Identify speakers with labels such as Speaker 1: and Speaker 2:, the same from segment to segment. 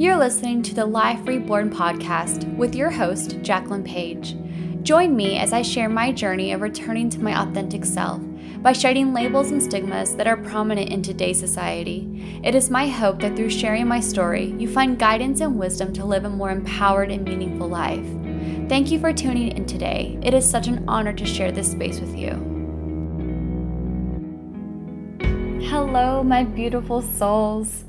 Speaker 1: You're listening to the Life Reborn podcast with your host, Jacqueline Page. Join me as I share my journey of returning to my authentic self by shedding labels and stigmas that are prominent in today's society. It is my hope that through sharing my story, you find guidance and wisdom to live a more empowered and meaningful life. Thank you for tuning in today. It is such an honor to share this space with you. Hello, my beautiful souls.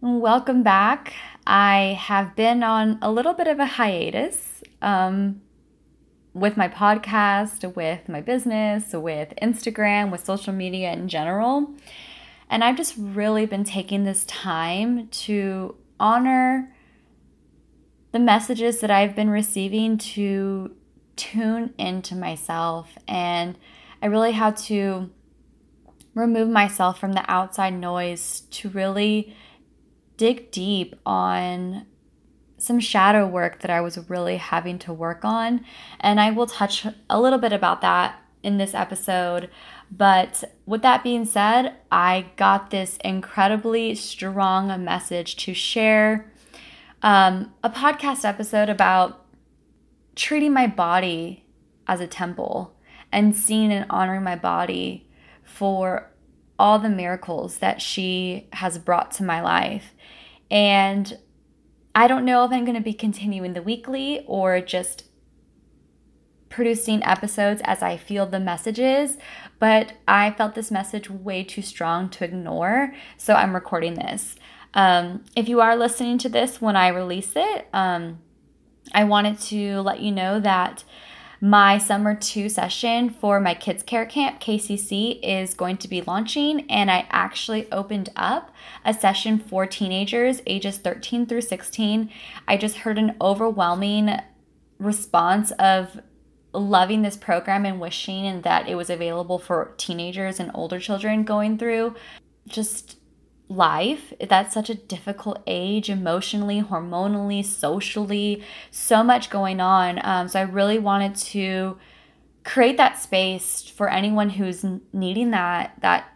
Speaker 1: Welcome back. I have been on a little bit of a hiatus um, with my podcast, with my business, with Instagram, with social media in general. And I've just really been taking this time to honor the messages that I've been receiving to tune into myself. And I really had to remove myself from the outside noise to really dig deep on some shadow work that I was really having to work on. And I will touch a little bit about that in this episode. But with that being said, I got this incredibly strong message to share um, a podcast episode about treating my body as a temple and seeing and honoring my body for all the miracles that she has brought to my life. And I don't know if I'm going to be continuing the weekly or just producing episodes as I feel the messages, but I felt this message way too strong to ignore, so I'm recording this. Um, if you are listening to this when I release it, um, I wanted to let you know that my summer two session for my kids care camp KCC is going to be launching, and I actually opened up a session for teenagers ages 13 through 16. I just heard an overwhelming response of loving this program and wishing that it was available for teenagers and older children going through just life. That's such a difficult age, emotionally, hormonally, socially, so much going on. Um, so I really wanted to create that space for anyone who's needing that that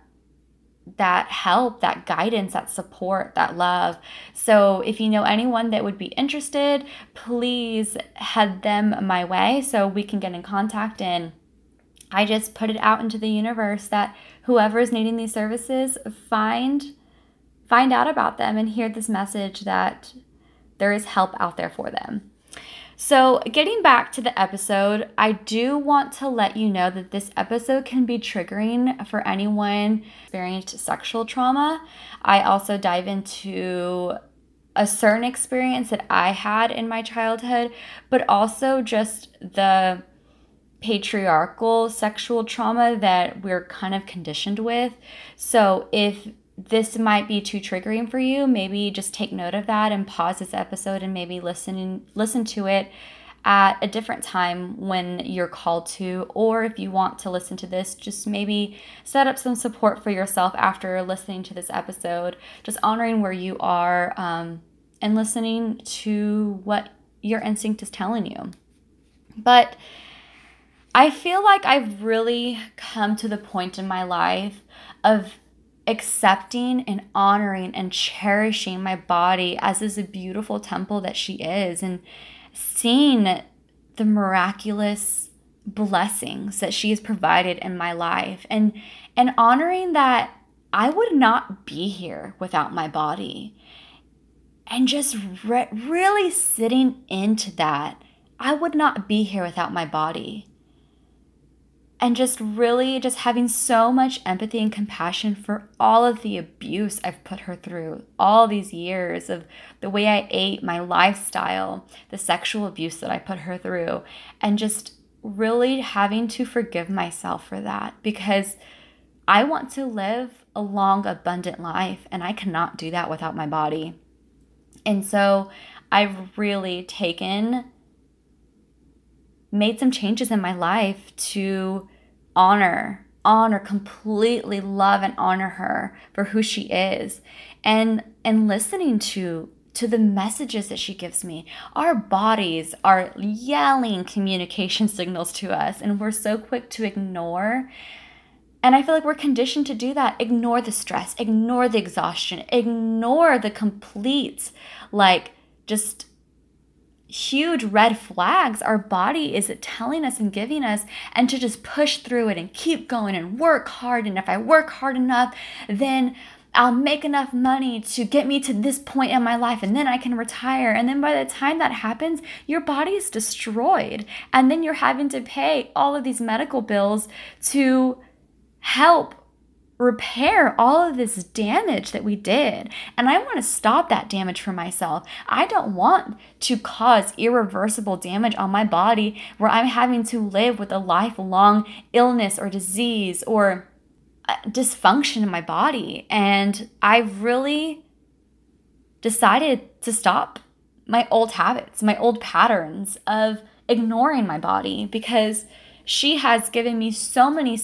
Speaker 1: that help, that guidance, that support, that love. So, if you know anyone that would be interested, please head them my way so we can get in contact. And I just put it out into the universe that whoever is needing these services, find find out about them and hear this message that there is help out there for them. So, getting back to the episode, I do want to let you know that this episode can be triggering for anyone experienced sexual trauma. I also dive into a certain experience that I had in my childhood, but also just the patriarchal sexual trauma that we're kind of conditioned with. So, if this might be too triggering for you, maybe just take note of that and pause this episode and maybe listen listen to it at a different time when you're called to. Or if you want to listen to this just maybe set up some support for yourself after listening to this episode just honoring where you are um, and listening to what your instinct is telling you. But i feel like i've really come to the point in my life of accepting and honoring and cherishing my body as this beautiful temple that she is and seeing the miraculous blessings that she has provided in my life and and honoring that I would not be here without my body and just re- really sitting into that I would not be here without my body and just really just having so much empathy and compassion for all of the abuse I've put her through, all these years of the way I ate, my lifestyle, the sexual abuse that I put her through, and just really having to forgive myself for that because I want to live a long, abundant life, and I cannot do that without my body. And so I've really taken made some changes in my life to honor honor completely love and honor her for who she is. And and listening to to the messages that she gives me. Our bodies are yelling communication signals to us and we're so quick to ignore. And I feel like we're conditioned to do that. Ignore the stress, ignore the exhaustion, ignore the complete, like, just huge red flags our body is telling us and giving us, and to just push through it and keep going and work hard. And if I work hard enough, then I'll make enough money to get me to this point in my life and then I can retire. And then by the time that happens, your body is destroyed. And then you're having to pay all of these medical bills to help repair all of this damage that we did. And I want to stop that damage for myself. I don't want to cause irreversible damage on my body where I'm having to live with a lifelong illness or disease or uh, dysfunction in my body. And I really decided to stop my old habits, my old patterns of ignoring my body because she has given me so many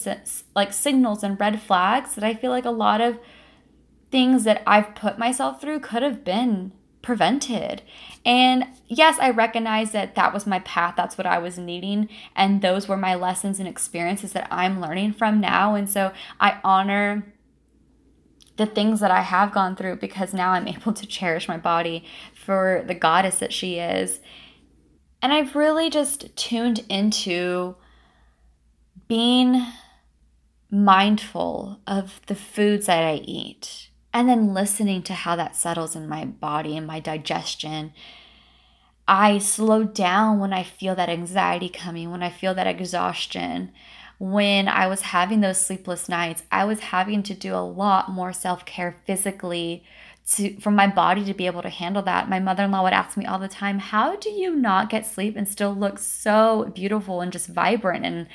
Speaker 1: like signals and red flags that I feel like a lot of things that I've put myself through could have been prevented. And yes, I recognize that that was my path. That's what I was needing. And those were my lessons and experiences that I'm learning from now. And so I honor the things that I have gone through because now I'm able to cherish my body for the goddess that she is. And I've really just tuned into being mindful of the foods that I eat and then listening to how that settles in my body and my digestion. I slow down when I feel that anxiety coming, when I feel that exhaustion. When I was having those sleepless nights, I was having to do a lot more self care physically to for my body to be able to handle that. My mother-in-law would ask me all the time, "How do you not get sleep and still look so beautiful and just vibrant?" And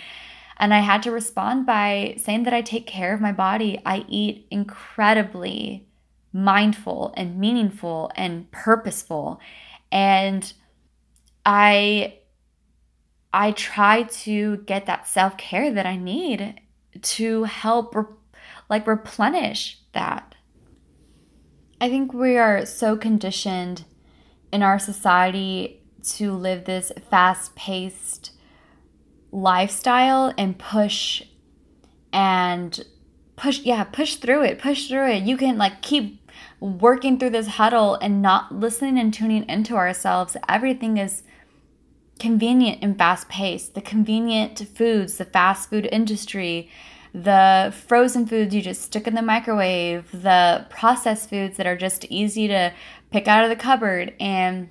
Speaker 1: and I had to respond by saying that I take care of my body. I eat incredibly mindful and meaningful and purposeful. And I I try to get that self-care that I need to help re- like replenish that. I think we are so conditioned in our society to live this fast-paced lifestyle and push and push yeah push through it push through it. You can like keep working through this huddle and not listening and tuning into ourselves. Everything is convenient and fast paced the convenient foods the fast food industry the frozen foods you just stick in the microwave the processed foods that are just easy to pick out of the cupboard. And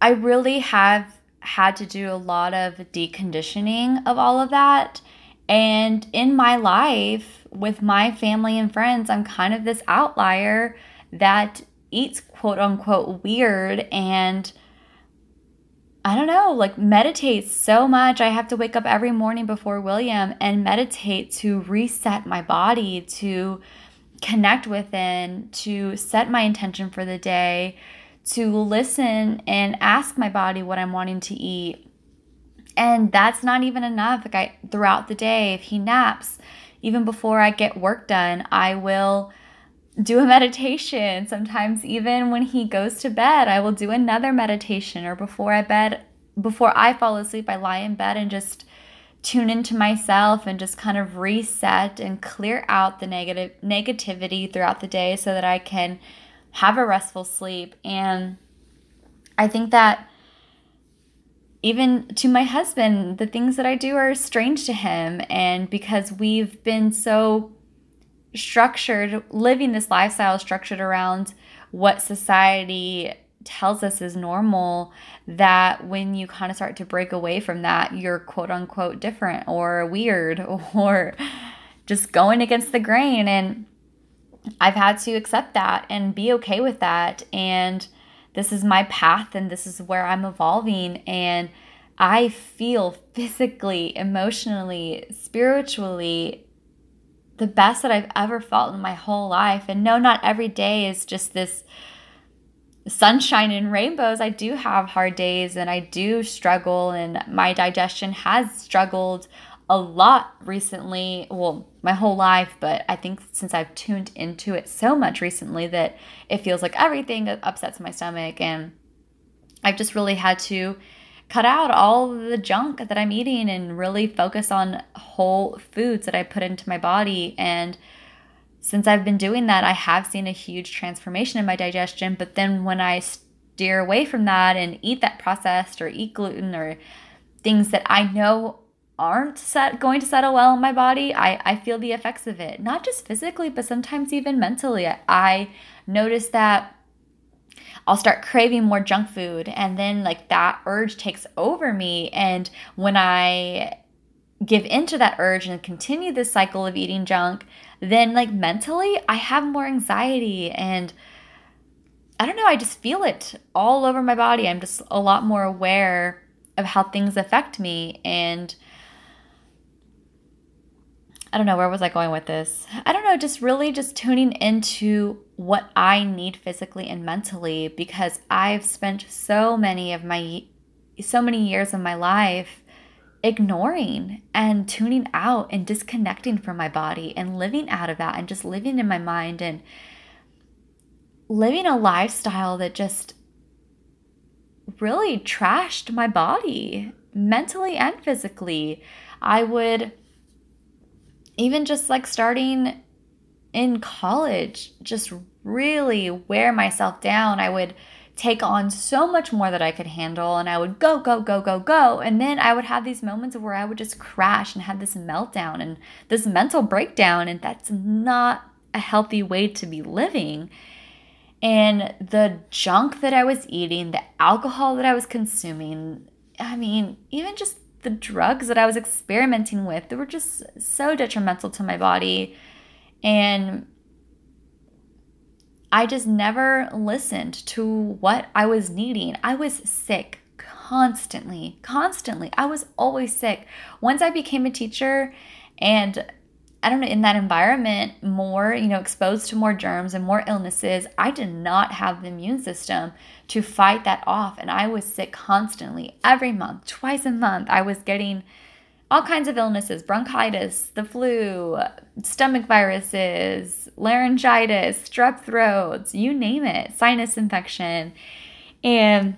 Speaker 1: i really have had to do a lot of deconditioning of all of that. And in my life, with my family and friends, I'm kind of this outlier that eats quote unquote weird and I don't know, like meditates so much. I have to wake up every morning before William and meditate to reset my body, to connect within, to set my intention for the day, to listen and ask my body what I'm wanting to eat. And that's not even enough. Like I throughout the day, if he naps, even before I get work done, I will do a meditation. Sometimes even when he goes to bed, I will do another meditation or before I bed before I fall asleep, I lie in bed and just tune into myself and just kind of reset and clear out the negative negativity throughout the day so that I can have a restful sleep. And I think that even to my husband, the things that I do are strange to him. And because we've been so structured, living this lifestyle structured around what society tells us is normal, that when you kind of start to break away from that, you're quote unquote different or weird or just going against the grain. And I've had to accept that and be okay with that. And this is my path and this is where I'm evolving. And I feel physically, emotionally, spiritually the best that I've ever felt in my whole life. And no, not every day is just this sunshine and rainbows. I do have hard days and I do struggle, and my digestion has struggled a lot recently. Well, my whole life, but I think since I've tuned into it so much recently that it feels like everything upsets my stomach. And I've just really had to cut out all the junk that I'm eating and really focus on whole foods that I put into my body. And since I've been doing that, I have seen a huge transformation in my digestion. But then when I steer away from that and eat that processed or eat gluten or things that I know aren't set, going to settle well in my body, I, I feel the effects of it, not just physically, but sometimes even mentally. I notice that I'll start craving more junk food, and then like that urge takes over me. And when I give into that urge and continue this cycle of eating junk, then like mentally, I have more anxiety and I don't know, I just feel it all over my body. I'm just a lot more aware of how things affect me and I don't know, where was I going with this? I don't know, just really just tuning into what I need physically and mentally because I've spent so many of my so many years of my life ignoring and tuning out and disconnecting from my body and living out of that and just living in my mind and living a lifestyle that just really trashed my body mentally and physically. I would even just like starting in college, just really wear myself down. I would take on so much more that I could handle and I would go, go, go, go, go. And then I would have these moments where I would just crash and have this meltdown and this mental breakdown. And that's not a healthy way to be living. And the junk that I was eating, the alcohol that I was consuming, I mean, even just the drugs that I was experimenting with, they were just so detrimental to my body. And I just never listened to what I was needing. I was sick constantly, constantly. I was always sick. Once I became a teacher and I don't know, in that environment, more, you know, exposed to more germs and more illnesses, I did not have the immune system to fight that off. And I was sick constantly, every month, twice a month. I was getting all kinds of illnesses bronchitis, the flu, stomach viruses, laryngitis, strep throats, you name it, sinus infection. And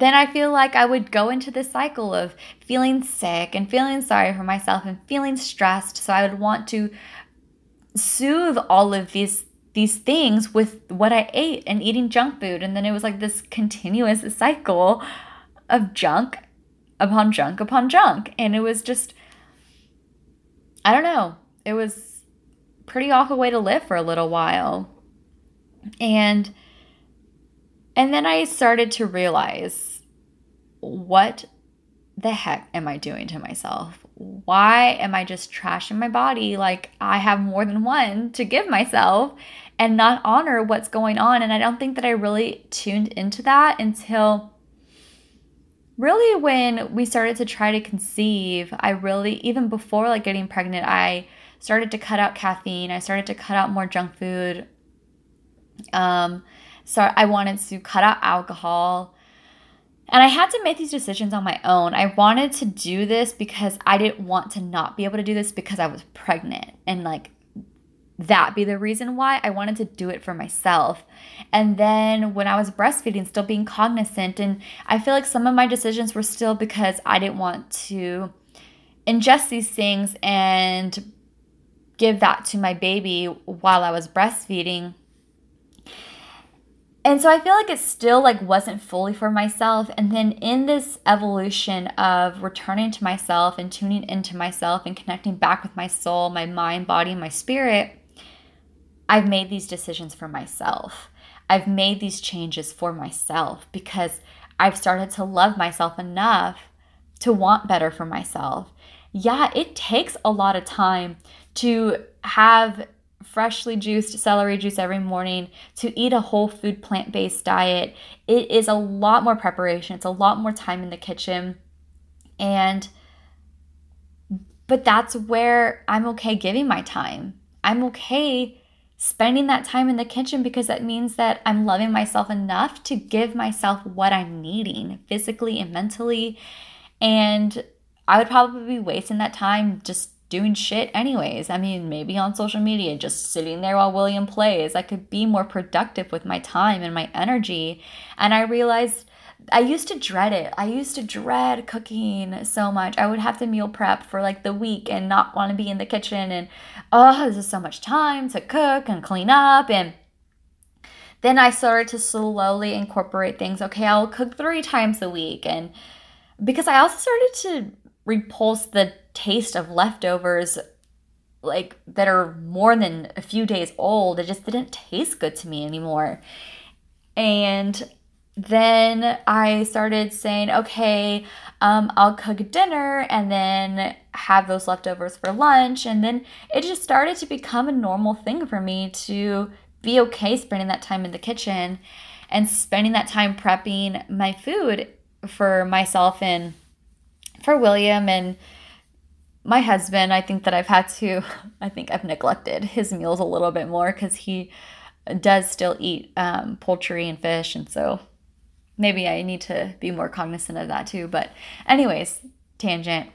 Speaker 1: then I feel like I would go into this cycle of feeling sick and feeling sorry for myself and feeling stressed. So I would want to soothe all of these these things with what I ate and eating junk food. And then it was like this continuous cycle of junk upon junk upon junk. And it was just I don't know. It was pretty awful way to live for a little while. And and then I started to realize what the heck am I doing to myself? Why am I just trashing my body like I have more than one to give myself and not honor what's going on? And I don't think that I really tuned into that until really when we started to try to conceive. I really, even before like getting pregnant, I started to cut out caffeine, I started to cut out more junk food. Um, so I wanted to cut out alcohol. And I had to make these decisions on my own. I wanted to do this because I didn't want to not be able to do this because I was pregnant and like that be the reason why I wanted to do it for myself. And then when I was breastfeeding, still being cognizant, and I feel like some of my decisions were still because I didn't want to ingest these things and give that to my baby while I was breastfeeding and so i feel like it still like wasn't fully for myself. And then in this evolution of returning to myself and tuning into myself and connecting back with my soul my mind body my spirit i've made these decisions for myself. I've made these changes for myself because i've started to love myself enough to want better for myself. Yeah it takes a lot of time to have freshly juiced celery juice every morning, to eat a whole food plant based diet. It is a lot more preparation, it's a lot more time in the kitchen. And, but that's where I'm okay giving my time. I'm okay spending that time in the kitchen because that means that I'm loving myself enough to give myself what I'm needing physically and mentally. And I would probably be wasting that time just doing shit anyways. I mean, maybe on social media, just sitting there while William plays. I could be more productive with my time and my energy. And I realized I used to dread it. I used to dread cooking so much. I would have to meal prep for like the week and not want to be in the kitchen and oh, this is so much time to cook and clean up and then I started to slowly incorporate things. Okay, I'll cook 3 times a week and because I also started to repulse the taste of leftovers like that are more than a few days old. It just didn't taste good to me anymore. And then I started saying, okay, um, I'll cook dinner and then have those leftovers for lunch. And then it just started to become a normal thing for me to be okay spending that time in the kitchen and spending that time prepping my food for myself and for William and my husband. I think that I've had to, I think I've neglected his meals a little bit more because he does still eat um, poultry and fish. And so maybe I need to be more cognizant of that too. But, anyways, tangent.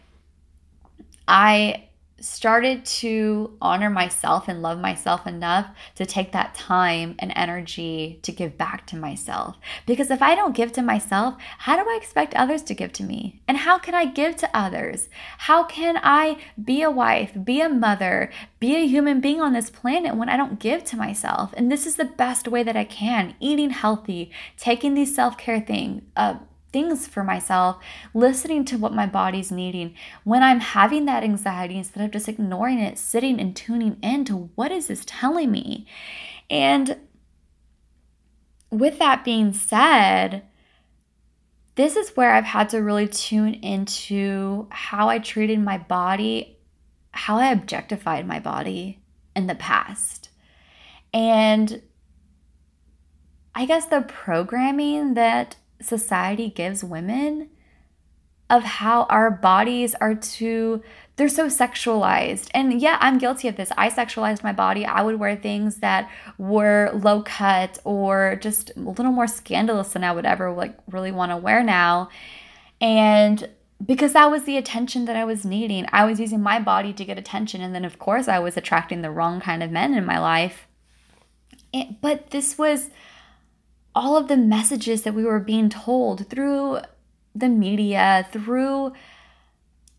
Speaker 1: I started to honor myself and love myself enough to take that time and energy to give back to myself. Because if I don't give to myself, how do I expect others to give to me? And how can I give to others? How can I be a wife, be a mother, be a human being on this planet when I don't give to myself? And this is the best way that I can eating healthy, taking these self care things, uh, things for myself, listening to what my body's needing. When I'm having that anxiety, instead of just ignoring it, sitting and tuning in to what is this telling me? And with that being said, this is where I've had to really tune into how I treated my body, how I objectified my body in the past. And I guess the programming that society gives women of how our bodies are to they're so sexualized. And yeah, I'm guilty of this. I sexualized my body. I would wear things that were low cut or just a little more scandalous than I would ever like really want to wear now. And because that was the attention that I was needing. I was using my body to get attention and then of course I was attracting the wrong kind of men in my life. It, but this was all of the messages that we were being told through the media, through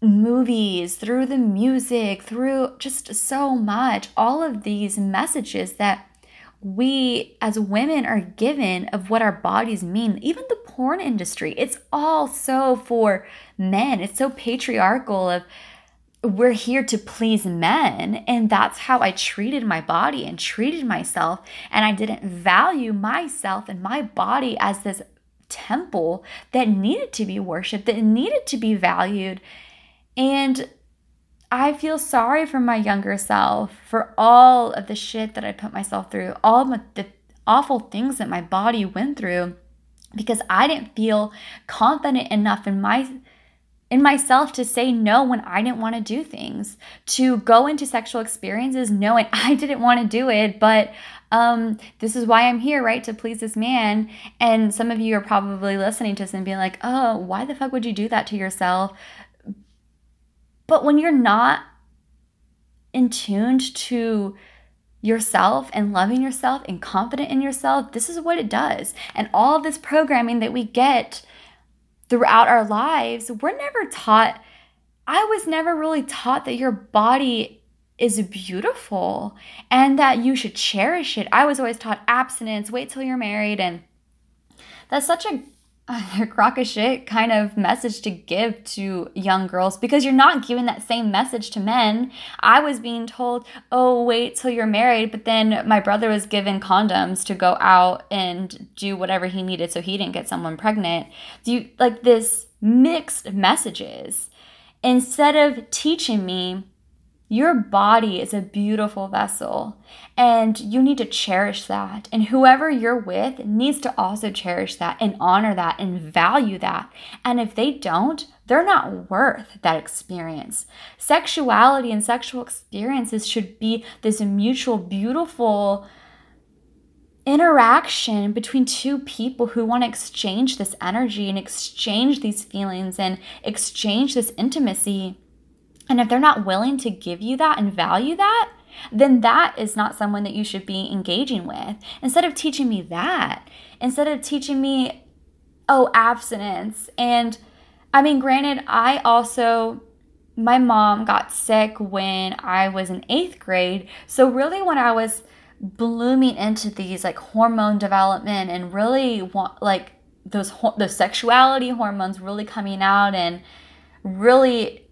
Speaker 1: movies, through the music, through just so much, all of these messages that we as women are given of what our bodies mean, even the porn industry, it's all so for men. It's so patriarchal of we're here to please men. And that's how I treated my body and treated myself. And I didn't value myself and my body as this temple that needed to be worshiped, that needed to be valued. And I feel sorry for my younger self for all of the shit that I put myself through, all the awful things that my body went through because I didn't feel confident enough in my in myself to say no when I didn't want to do things, to go into sexual experiences knowing I didn't want to do it, but um, this is why I'm here, right? To please this man. And some of you are probably listening to this and being like, oh, why the fuck would you do that to yourself? But when you're not in tuned to yourself and loving yourself and confident in yourself, this is what it does. And all this programming that we get throughout our lives, we're never taught, I was never really taught that your body is beautiful and that you should cherish it. I was always taught abstinence, wait till you're married. And that's such a a crock of shit kind of message to give to young girls because you're not giving that same message to men. I was being told, oh, wait till you're married, but then my brother was given condoms to go out and do whatever he needed so he didn't get someone pregnant. Do you like this mixed messages? Instead of teaching me your body is a beautiful vessel and you need to cherish that. And whoever you're with needs to also cherish that and honor that and value that. And if they don't, they're not worth that experience. Sexuality and sexual experiences should be this mutual, beautiful interaction between two people who want to exchange this energy and exchange these feelings and exchange this intimacy. And if they're not willing to give you that and value that, then that is not someone that you should be engaging with. Instead of teaching me that, instead of teaching me oh, abstinence. And I mean, granted, I also, my mom got sick when I was in eighth grade. So, really, when I was blooming into these like hormone development and really want like those the sexuality hormones really coming out and really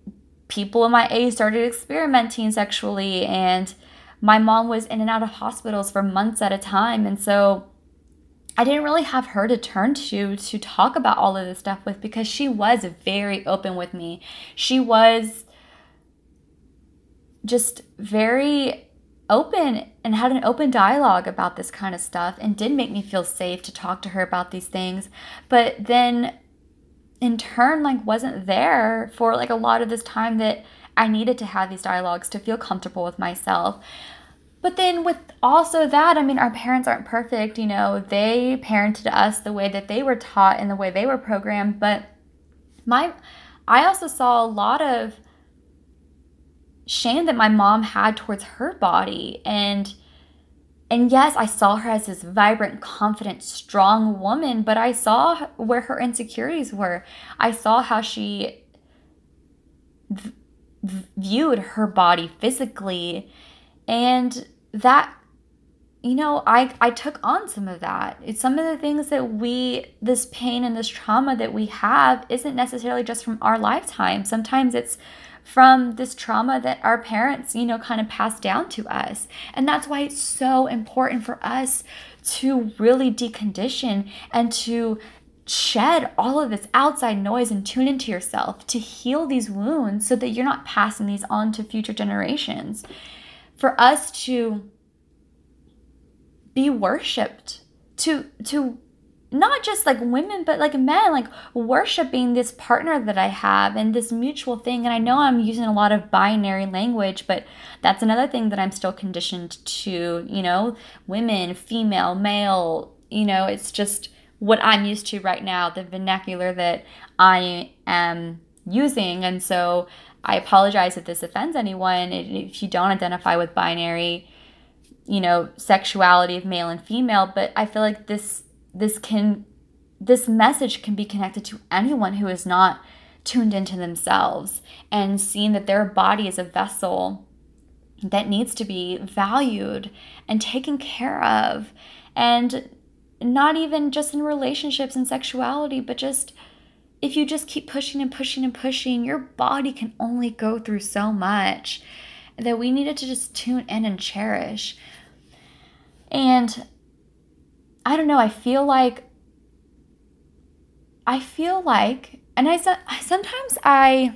Speaker 1: people in my age started experimenting sexually and my mom was in and out of hospitals for months at a time and so I didn't really have her to turn to to talk about all of this stuff with because she was very open with me. She was just very open and had an open dialogue about this kind of stuff and did make me feel safe to talk to her about these things. But then in turn like wasn't there for like a lot of this time that I needed to have these dialogues to feel comfortable with myself. But then, with also that, I mean, our parents aren't perfect. You know, they parented us the way that they were taught and the way they were programmed. But my, I also saw a lot of shame that my mom had towards her body. And, and yes, I saw her as this vibrant, confident, strong woman, but I saw where her insecurities were. I saw how she v- viewed her body physically. And that you know i i took on some of that. It's some of the things that we this pain and this trauma that we have isn't necessarily just from our lifetime. Sometimes it's from this trauma that our parents you know kind of passed down to us. And that's why it's so important for us to really decondition and to shed all of this outside noise and tune into yourself to heal these wounds so that you're not passing these on to future generations. For us to be worshiped to to not just like women but like men like worshiping this partner that i have and this mutual thing. And i know i'm using a lot of binary language but that's another thing that i'm still conditioned to you know? Women female male you know? It's just what i'm used to right now the vernacular that i am using. And so I apologize if this offends anyone. If you don't identify with binary, you know, sexuality of male and female, but I feel like this this can this message can be connected to anyone who is not tuned into themselves and seeing that their body is a vessel that needs to be valued and taken care of and not even just in relationships and sexuality but just if you just keep pushing and pushing and pushing, your body can only go through so much that we needed to just tune in and cherish. And I don't know, I feel like I feel like and I sometimes I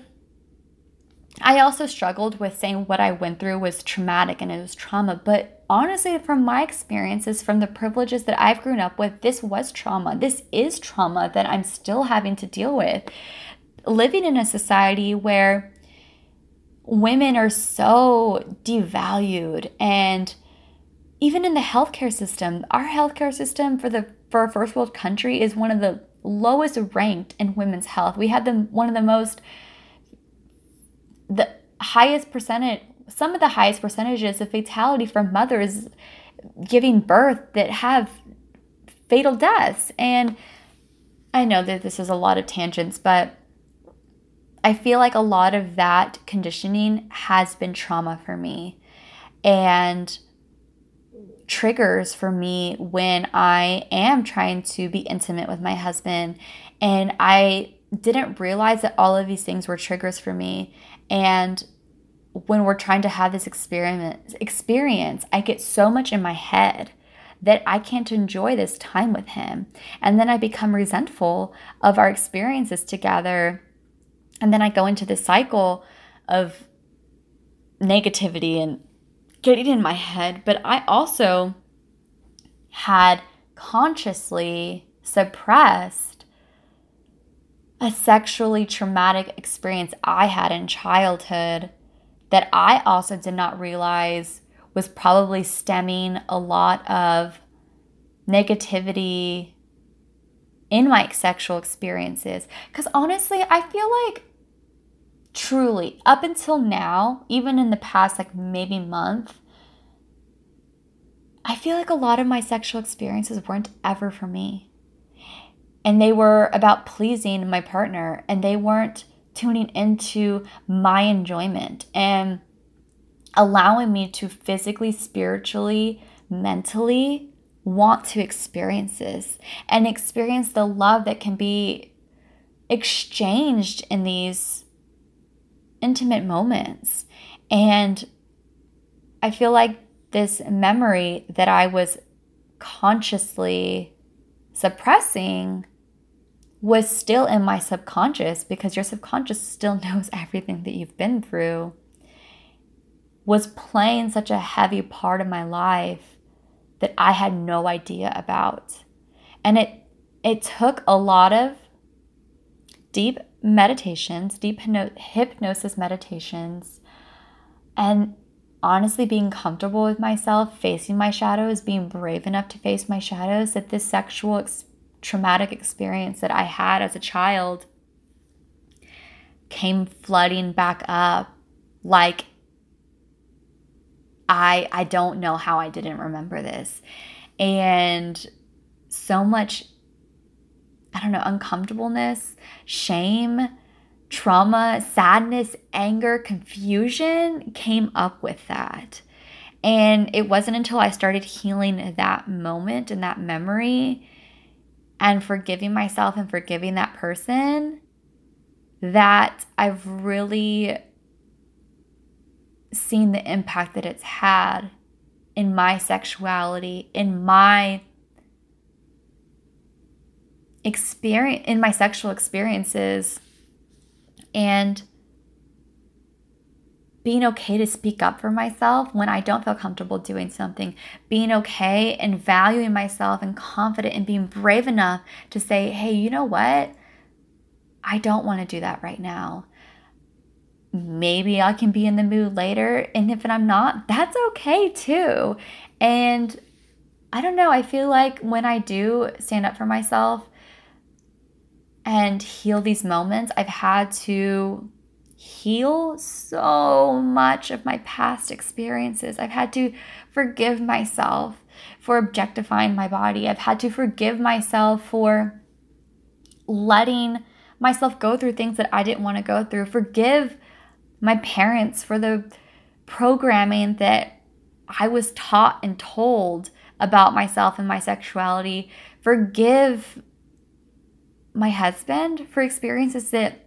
Speaker 1: I also struggled with saying what I went through was traumatic and it was trauma, but honestly, from my experiences, from the privileges that I've grown up with, this was trauma. This is trauma that I'm still having to deal with. Living in a society where women are so devalued and even in the healthcare system, our healthcare system for the for a first world country is one of the lowest ranked in women's health. We had the one of the most the highest percentage some of the highest percentages of fatality from mothers giving birth that have fatal deaths. And I know that this is a lot of tangents, but I feel like a lot of that conditioning has been trauma for me and triggers for me when I am trying to be intimate with my husband. And I didn't realize that all of these things were triggers for me. And when we're trying to have this experiment experience, I get so much in my head that I can't enjoy this time with him. And then I become resentful of our experiences together. And then I go into this cycle of negativity and getting in my head. But I also had consciously suppressed a sexually traumatic experience I had in childhood that I also did not realize was probably stemming a lot of negativity in my sexual experiences. Because honestly, I feel like truly, up until now, even in the past like maybe month, I feel like a lot of my sexual experiences weren't ever for me. and they were about pleasing my partner and they weren't tuning into my enjoyment and allowing me to physically, spiritually, mentally want to experience this and experience the love that can be exchanged in these intimate moments. And I feel like this memory that I was consciously suppressing was still in my subconscious because your subconscious still knows everything that you've been through was playing such a heavy part of my life that I had no idea about. And it it took a lot of deep meditations, deep hypnosis meditations, and honestly being comfortable with myself, facing my shadows, being brave enough to face my shadows, that this sexual ex- traumatic experience that I had as a child came flooding back up like I I don't know how I didn't remember this. And so much I don't know, uncomfortableness, shame, trauma, sadness, anger, confusion came up with that. And it wasn't until I started healing that moment and that memory and forgiving myself and forgiving that person that I've really seen the impact that it's had in my sexuality, in my experience, in my sexual experiences, and being okay to speak up for myself when I don't feel comfortable doing something, being okay and valuing myself and confident and being brave enough to say, hey, you know what? I don't want to do that right now maybe I can be in the mood later. And if I'm not, that's okay too. And I don't know, I feel like when I do stand up for myself and heal these moments, I've had to heal so much of my past experiences. I've had to forgive myself for objectifying my body. I've had to forgive myself for letting myself go through things that I didn't want to go through. Forgive my parents for the programming that I was taught and told about myself and my sexuality. Forgive my husband for experiences that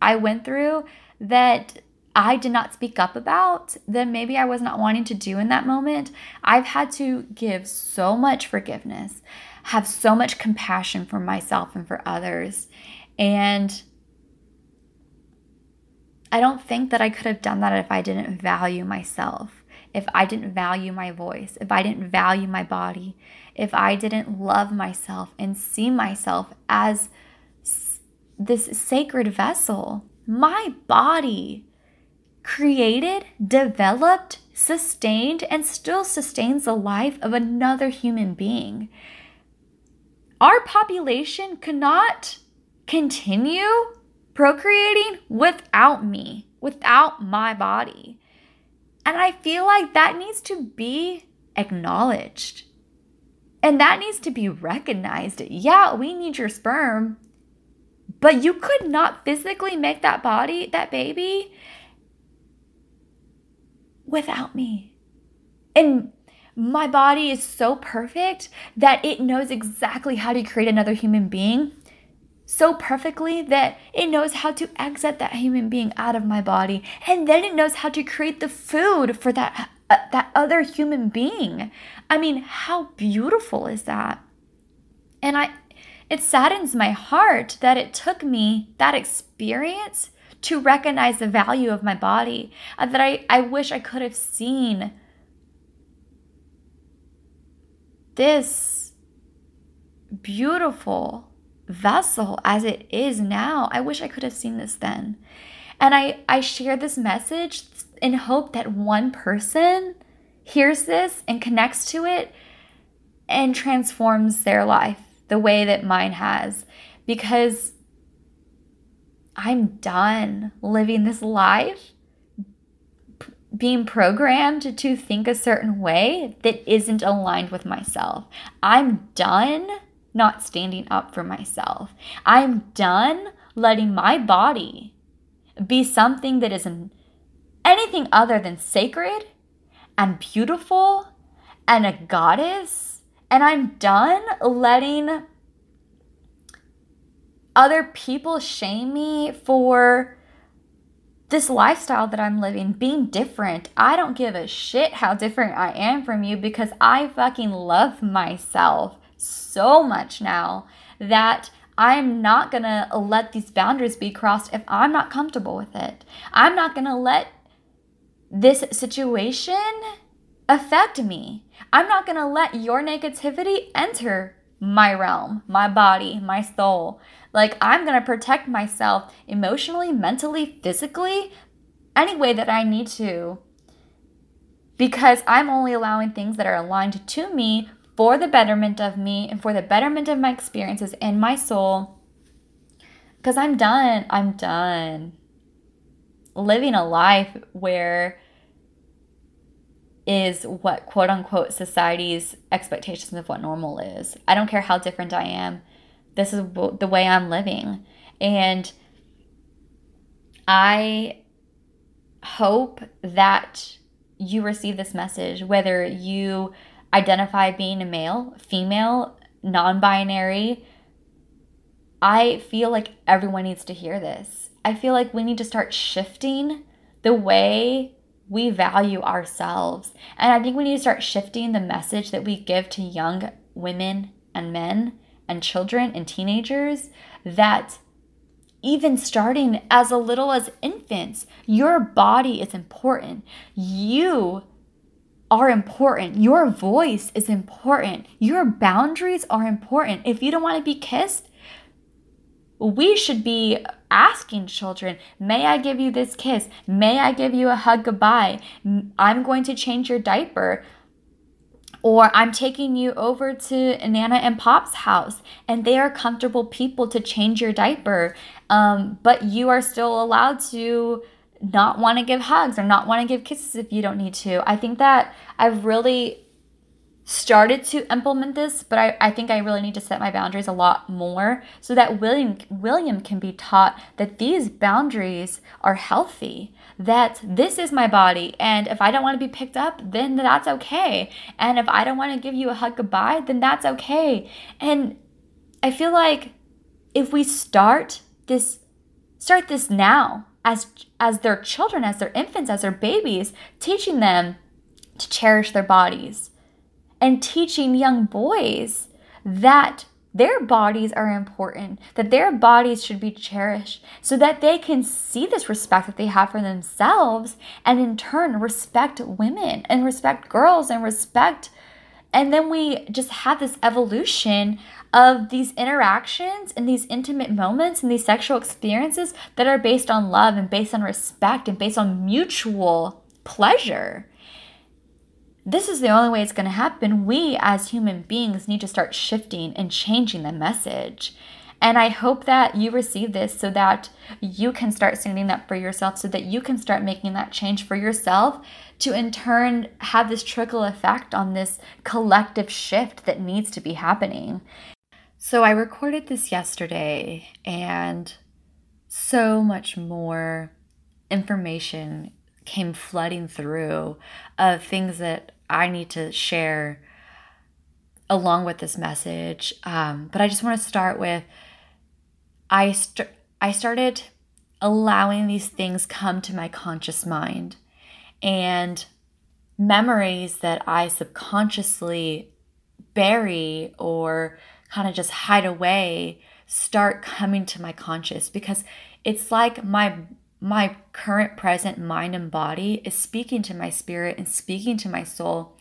Speaker 1: I went through that I did not speak up about, that maybe I was not wanting to do in that moment. I've had to give so much forgiveness, have so much compassion for myself and for others. And I don't think that I could have done that if I didn't value myself, if I didn't value my voice, if I didn't value my body, if I didn't love myself and see myself as this sacred vessel. My body created, developed, sustained, and still sustains the life of another human being. Our population cannot continue procreating without me, without my body. And I feel like that needs to be acknowledged. And that needs to be recognized. Yeah, we need your sperm, but you could not physically make that body, that baby, without me. And my body is so perfect that it knows exactly how to create another human being so perfectly that it knows how to exit that human being out of my body and then it knows how to create the food for that uh, that other human being. I mean, how beautiful is that? And I it saddens my heart that it took me that experience to recognize the value of my body uh, that I, I wish I could have seen this beautiful vessel as it is now. I wish I could have seen this then. And I, I share this message in hope that one person hears this and connects to it and transforms their life the way that mine has. Because I'm done living this life being programmed to think a certain way that isn't aligned with myself. I'm done not standing up for myself. I'm done letting my body be something that isn't anything other than sacred and beautiful and a goddess. And I'm done letting other people shame me for this lifestyle that I'm living, being different. I don't give a shit how different I am from you because I fucking love myself so much now that I'm not gonna let these boundaries be crossed if I'm not comfortable with it. I'm not gonna let this situation affect me. I'm not gonna let your negativity enter my realm, my body, my soul. Like, I'm gonna protect myself emotionally, mentally, physically, any way that I need to. Because I'm only allowing things that are aligned to me for the betterment of me and for the betterment of my experiences and my soul. Because I'm done. I'm done living a life where is what quote unquote society's expectations of what normal is. I don't care how different I am. This is the way I'm living. And I hope that you receive this message, whether you identify being a male, female, non binary. I feel like everyone needs to hear this. I feel like we need to start shifting the way we value ourselves. And I think we need to start shifting the message that we give to young women and men and children and teenagers that even starting as a little as infants, your body is important. You are important. Your voice is important. Your boundaries are important. If you don't want to be kissed, we should be asking children, May I give you this kiss? May I give you a hug goodbye? I'm going to change your diaper. Or I'm taking you over to Nana and Pop's house, and they are comfortable people to change your diaper. Um, but you are still allowed to not want to give hugs or not want to give kisses if you don't need to. I think that I've really started to implement this, but I, I think I really need to set my boundaries a lot more so that William William can be taught that these boundaries are healthy. That this is my body, and if I don't want to be picked up, then that's okay. And if I don't want to give you a hug goodbye, then that's okay. And I feel like if we start this start this now as as their children, as their infants, as their babies, teaching them to cherish their bodies and teaching young boys that their bodies are important, that their bodies should be cherished, so that they can see this respect that they have for themselves and in turn respect women and respect girls and respect. And then we just have this evolution of these interactions and these intimate moments and these sexual experiences that are based on love and based on respect and based on mutual pleasure this is the only way it's going to happen. We as human beings need to start shifting and changing the message. And I hope that you receive this so that you can start standing up for yourself, so that you can start making that change for yourself to in turn have this trickle effect on this collective shift that needs to be happening. So I recorded this yesterday, and so much more information came flooding through of things that I need to share along with this message. Um, but I just want to start with I st- I started allowing these things come to my conscious mind and memories that I subconsciously bury or kind of just hide away start coming to my conscious because it's like my my current present mind and body is speaking to my spirit and speaking to my soul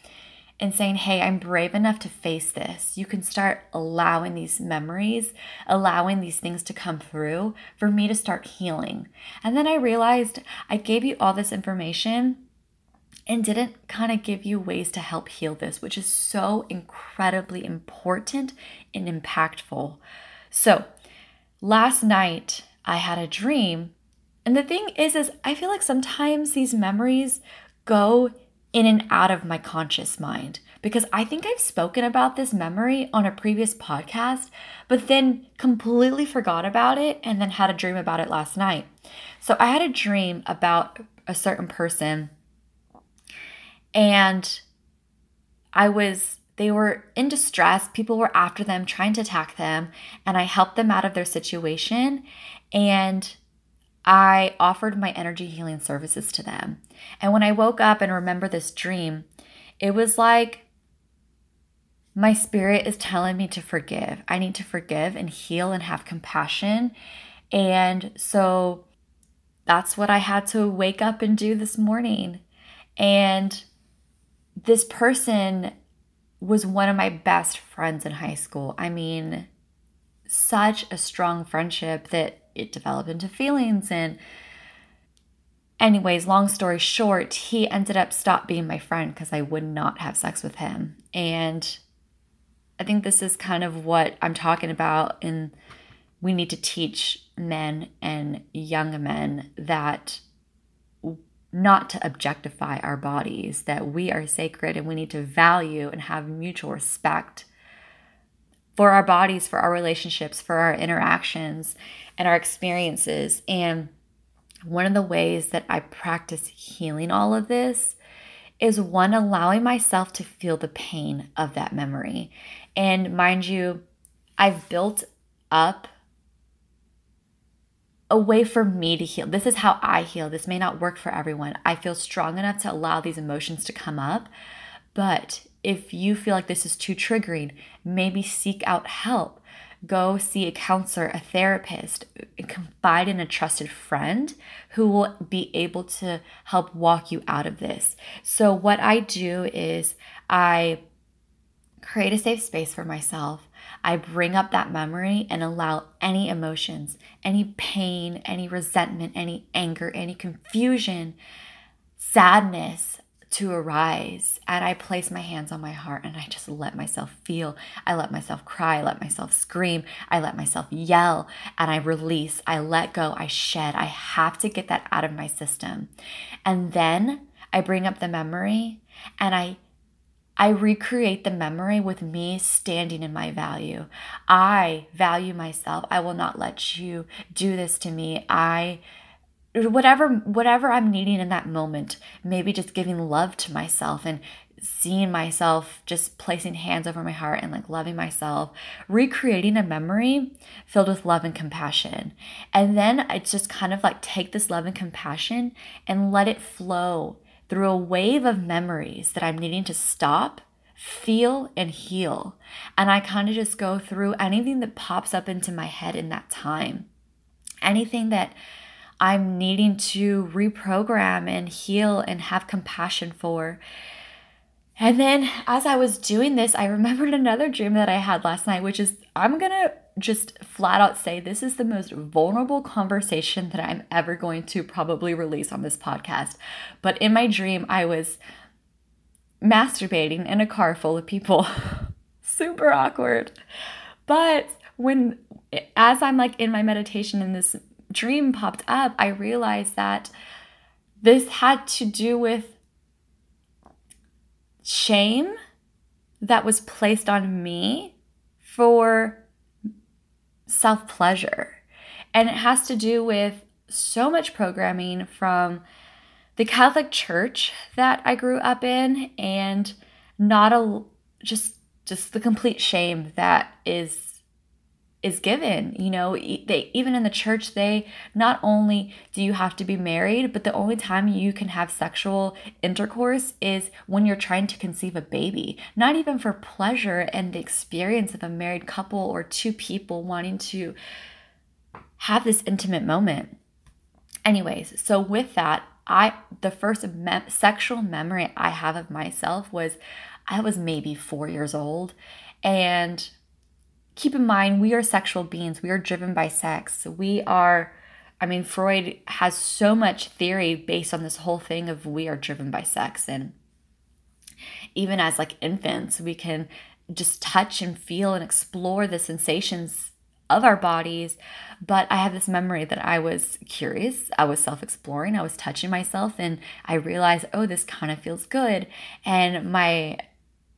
Speaker 1: and saying, Hey, I'm brave enough to face this. You can start allowing these memories, allowing these things to come through for me to start healing. And then I realized I gave you all this information and didn't kind of give you ways to help heal this, which is so incredibly important and impactful. So, last night I had a dream and the thing is is I feel like sometimes these memories go in and out of my conscious mind because I think I've spoken about this memory on a previous podcast, but then completely forgot about it and then had a dream about it last night. So I had a dream about a certain person and I was they were in distress. People were after them, trying to attack them, and I helped them out of their situation. And I offered my energy healing services to them. And when I woke up and remember this dream, it was like my spirit is telling me to forgive. I need to forgive and heal and have compassion. And so that's what I had to wake up and do this morning. And this person was one of my best friends in high school. I mean, such a strong friendship that it developed into feelings. And anyways long story short he ended up stop being my friend because i would not have sex with him. And i think this is kind of what i'm talking about and we need to teach men and young men that not to objectify our bodies, that we are sacred and we need to value and have mutual respect for our bodies, for our relationships, for our interactions and our experiences. And one of the ways that I practice healing all of this is one, allowing myself to feel the pain of that memory. And mind you, I've built up a way for me to heal. This is how I heal. This may not work for everyone. I feel strong enough to allow these emotions to come up. But if you feel like this is too triggering, maybe seek out help. Go see a counselor, a therapist, uh, confide in a trusted friend who will be able to help walk you out of this. So, what I do is I create a safe space for myself. I bring up that memory and allow any emotions, any pain, any resentment, any anger, any confusion, sadness to arise. And I place my hands on my heart and I just let myself feel. I let myself cry. I let myself scream. I let myself yell and I release. I let go. I shed. I have to get that out of my system. And then I bring up the memory and I I recreate the memory with me standing in my value. I value myself. I will not let you do this to me. I whatever whatever I'm needing in that moment, maybe just giving love to myself and seeing myself just placing hands over my heart and like loving myself, recreating a memory filled with love and compassion. And then I just kind of like take this love and compassion and let it flow through a wave of memories that I'm needing to stop, feel, and heal. And I kind of just go through anything that pops up into my head in that time. Anything that I'm needing to reprogram and heal and have compassion for. And then as I was doing this, I remembered another dream that I had last night, which is I'm gonna just flat out say this is the most vulnerable conversation that I'm ever going to probably release on this podcast. But in my dream, I was masturbating in a car full of people. Super awkward. But when, as I'm like in my meditation in this dream popped up, I realized that this had to do with shame that was placed on me for self pleasure. And it has to do with so much programming from the Catholic Church that I grew up in and not a just just the complete shame that is is given you know they even in the church they not only do you have to be married but the only time you can have sexual intercourse is when you're trying to conceive a baby. Not even for pleasure and the experience of a married couple or two people wanting to have this intimate moment. Anyways so with that i the first me- sexual memory i have of myself was i was maybe 4 years old and keep in mind, we are sexual beings. We are driven by sex. We are, I mean, Freud has so much theory based on this whole thing of we are driven by sex. And even as like infants, we can just touch and feel and explore the sensations of our bodies. But I have this memory that I was curious, I was self exploring, I was touching myself, and I realized, oh, this kind of feels good. And my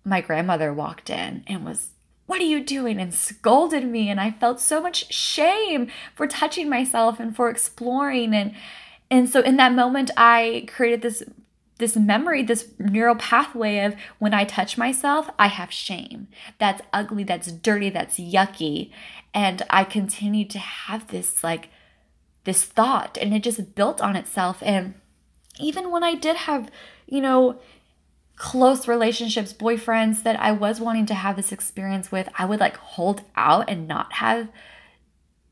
Speaker 1: my grandmother walked in and was what are you doing? And scolded me. And I felt so much shame for touching myself and for exploring. And and so in that moment, I created this this memory, this neural pathway of when I touch myself, I have shame. That's ugly, that's dirty, that's yucky. And I continued to have this like this thought and it just built on itself. And even when I did have, you know, close relationships, boyfriends that I was wanting to have this experience with, I would like hold out and not have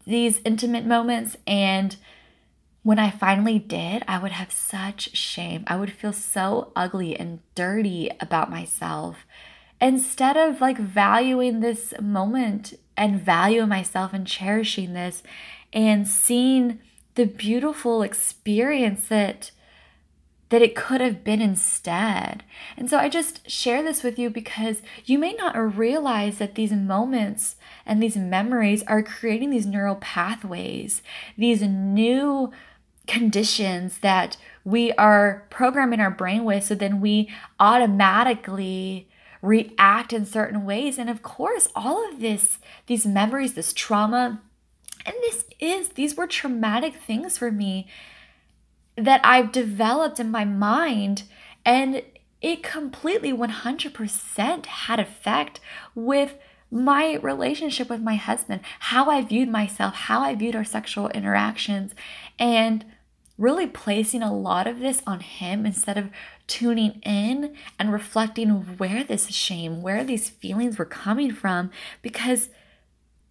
Speaker 1: these intimate moments. And when I finally did, I would have such shame. I would feel so ugly and dirty about myself. Instead of like valuing this moment and valuing myself and cherishing this and seeing the beautiful experience that that it could have been instead. And so I just share this with you because you may not realize that these moments and these memories are creating these neural pathways, these new conditions that we are programming our brain with. So then we automatically react in certain ways. And of course, all of this, these memories, this trauma, and this is, these were traumatic things for me that I've developed in my mind and it completely 100% had effect with my relationship with my husband, how I viewed myself, how I viewed our sexual interactions, and really placing a lot of this on him instead of tuning in and reflecting where this shame, where these feelings were coming from because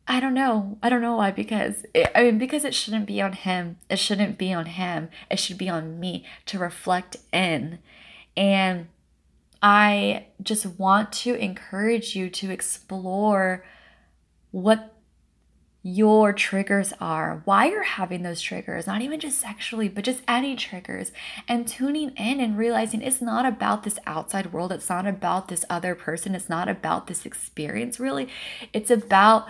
Speaker 1: I don't know. I don't know why. Because it, I mean, because it shouldn't be on him. It shouldn't be on him. It should be on me to reflect in. And I just want to encourage you to explore what your triggers are, why you're having those triggers, not even just sexually, but just any triggers, and tuning in and realizing it's not about this outside world. It's not about this other person. It's not about this experience, really. It's about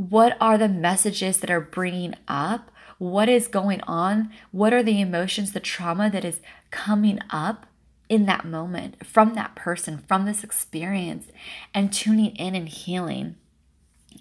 Speaker 1: what are the messages that are bringing up? What is going on? What are the emotions, the trauma that is coming up in that moment from that person, from this experience, and tuning in and healing?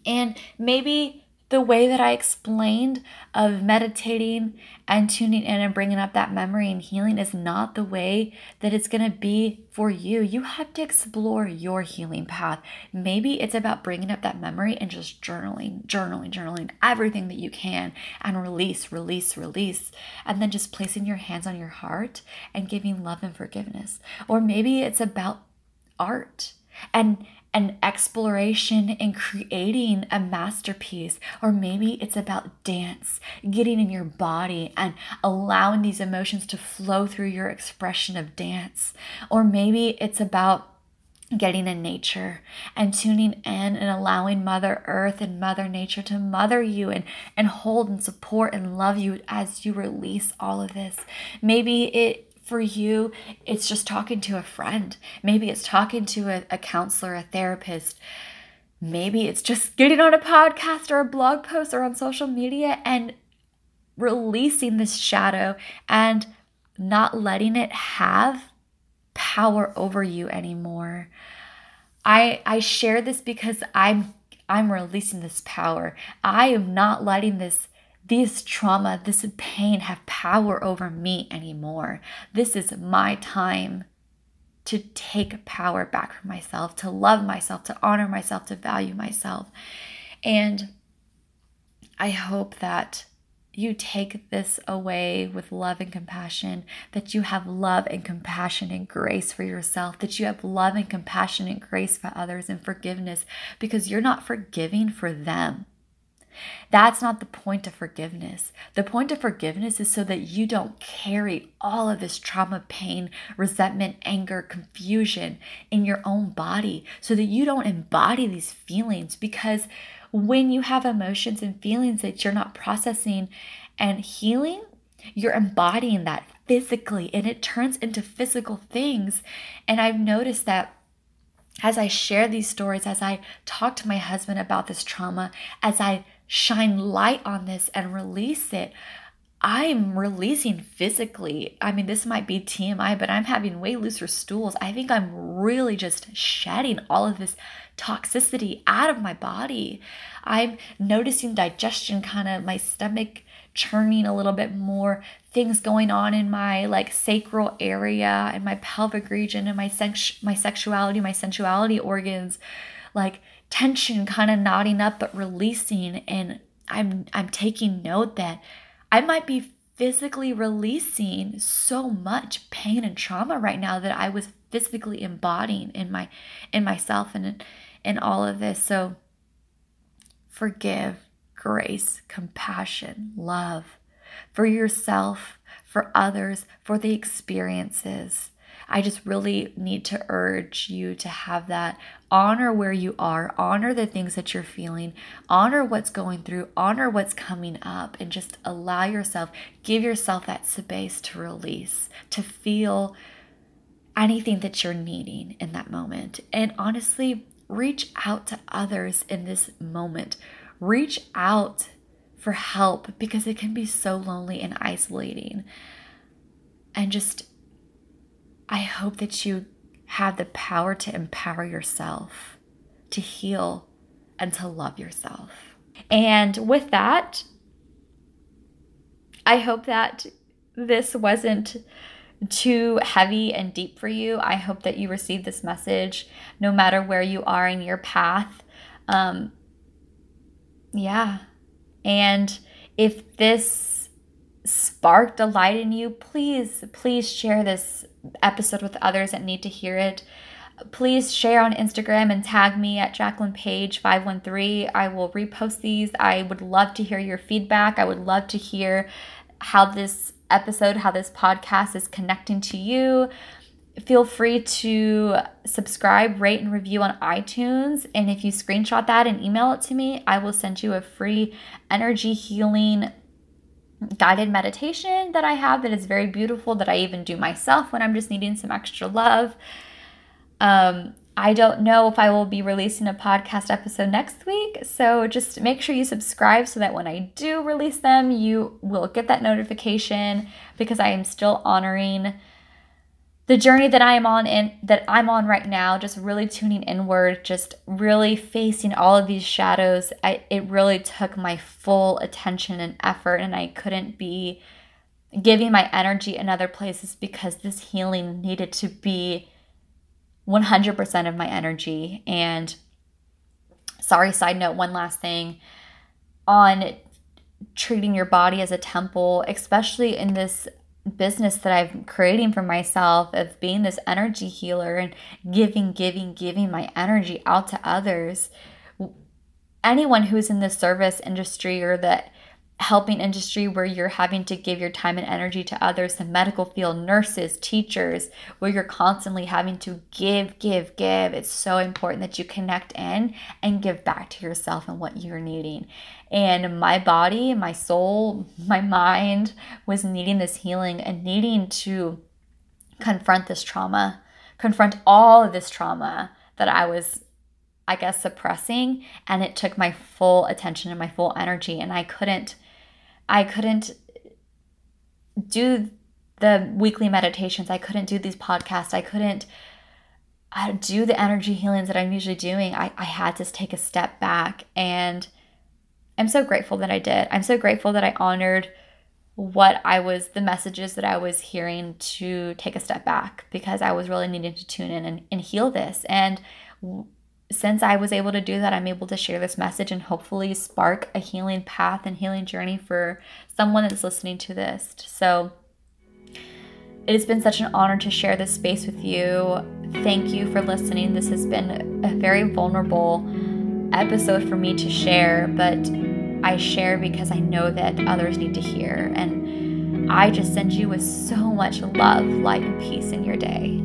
Speaker 1: And maybe the way that I explained of meditating and tuning in and bringing up that memory and healing is not the way that it's going to be for you. You have to explore your healing path. Maybe it's about bringing up that memory and just journaling, journaling, journaling everything that you can and release, release, release. And then just placing your hands on your heart and giving love and forgiveness. Or maybe it's about art and an exploration in creating a masterpiece, or maybe it's about dance, getting in your body and allowing these emotions to flow through your expression of dance, or maybe it's about getting in nature and tuning in and allowing mother earth and mother nature to mother you and and hold and support and love you as you release all of this. Maybe it for you, it's just talking to a friend. Maybe it's talking to a, a counselor, a therapist. Maybe it's just getting on a podcast or a blog post or on social media and releasing this shadow and not letting it have power over you anymore. I I share this because I'm I'm releasing this power. I am not letting this this trauma, this pain have power over me anymore. This is my time to take power back from myself, to love myself, to honor myself, to value myself. And I hope that you take this away with love and compassion, that you have love and compassion and grace for yourself, that you have love and compassion and grace for others and forgiveness because you're not forgiving for them. That's not the point of forgiveness. The point of forgiveness is so that you don't carry all of this trauma, pain, resentment, anger, confusion in your own body, so that you don't embody these feelings. Because when you have emotions and feelings that you're not processing and healing, you're embodying that physically and it turns into physical things. And I've noticed that as I share these stories, as I talk to my husband about this trauma, as I shine light on this and release it, I'm releasing physically. I mean, this might be TMI, but I'm having way looser stools. I think I'm really just shedding all of this toxicity out of my body. I'm noticing digestion kind of my stomach churning a little bit more, things going on in my like sacral area and my pelvic region and my sex my sexuality, my sensuality organs, like tension kind of knotting up but releasing and I'm I'm taking note that I might be physically releasing so much pain and trauma right now that I was physically embodying in my in myself and in, all of this. So forgive, grace, compassion, love for yourself, for others, for the experiences. I just really need to urge you to have that. Honor where you are, honor the things that you're feeling, honor what's going through, honor what's coming up, and just allow yourself, give yourself that space to release, to feel anything that you're needing in that moment. And honestly, reach out to others in this moment. Reach out for help because it can be so lonely and isolating. And just I hope that you have the power to empower yourself, to heal, and to love yourself. And with that, I hope that this wasn't too heavy and deep for you. I hope that you received this message no matter where you are in your path. Um, yeah. And if this sparked a light in you, please, please share this episode with others that need to hear it. Please share on Instagram and tag me at Jacqueline Page 513. I will repost these. I would love to hear your feedback. I would love to hear how this episode, how this podcast is connecting to you. Feel free to subscribe, rate, and review on iTunes. And if you screenshot that and email it to me, I will send you a free energy healing guided meditation that I have that is very beautiful that I even do myself when I'm just needing some extra love. Um, I don't know if I will be releasing a podcast episode next week, so just make sure you subscribe so that when I do release them, you will get that notification because I am still honoring the journey that I am on in that I'm on right now, just really tuning inward, just really facing all of these shadows. I, it really took my full attention and effort, and I couldn't be giving my energy in other places because this healing needed to be 100% of my energy. And sorry, side note, one last thing on treating your body as a temple, especially in this business that I'm creating for myself of being this energy healer and giving, giving, giving my energy out to others. Anyone who's in the service industry or that helping industry where you're having to give your time and energy to others, the medical field, nurses, teachers, where you're constantly having to give, give, give. It's so important that you connect in and give back to yourself and what you're needing. And my body, my soul, my mind was needing this healing and needing to confront this trauma, confront all of this trauma that I was I guess suppressing and it took my full attention and my full energy and I couldn't I couldn't do the weekly meditations. I couldn't do these podcasts. I couldn't uh, do the energy healings that I'm usually doing. I, I had to take a step back. And I'm so grateful that I did. I'm so grateful that I honored what I was, the messages that I was hearing to take a step back because I was really needing to tune in and, and heal this. And since I was able to do that, I'm able to share this message and hopefully spark a healing path and healing journey for someone that's listening to this. So it has been such an honor to share this space with you. Thank you for listening. This has been a very vulnerable episode for me to share, but I share because I know that others need to hear. And I just send you with so much love, light, and peace in your day.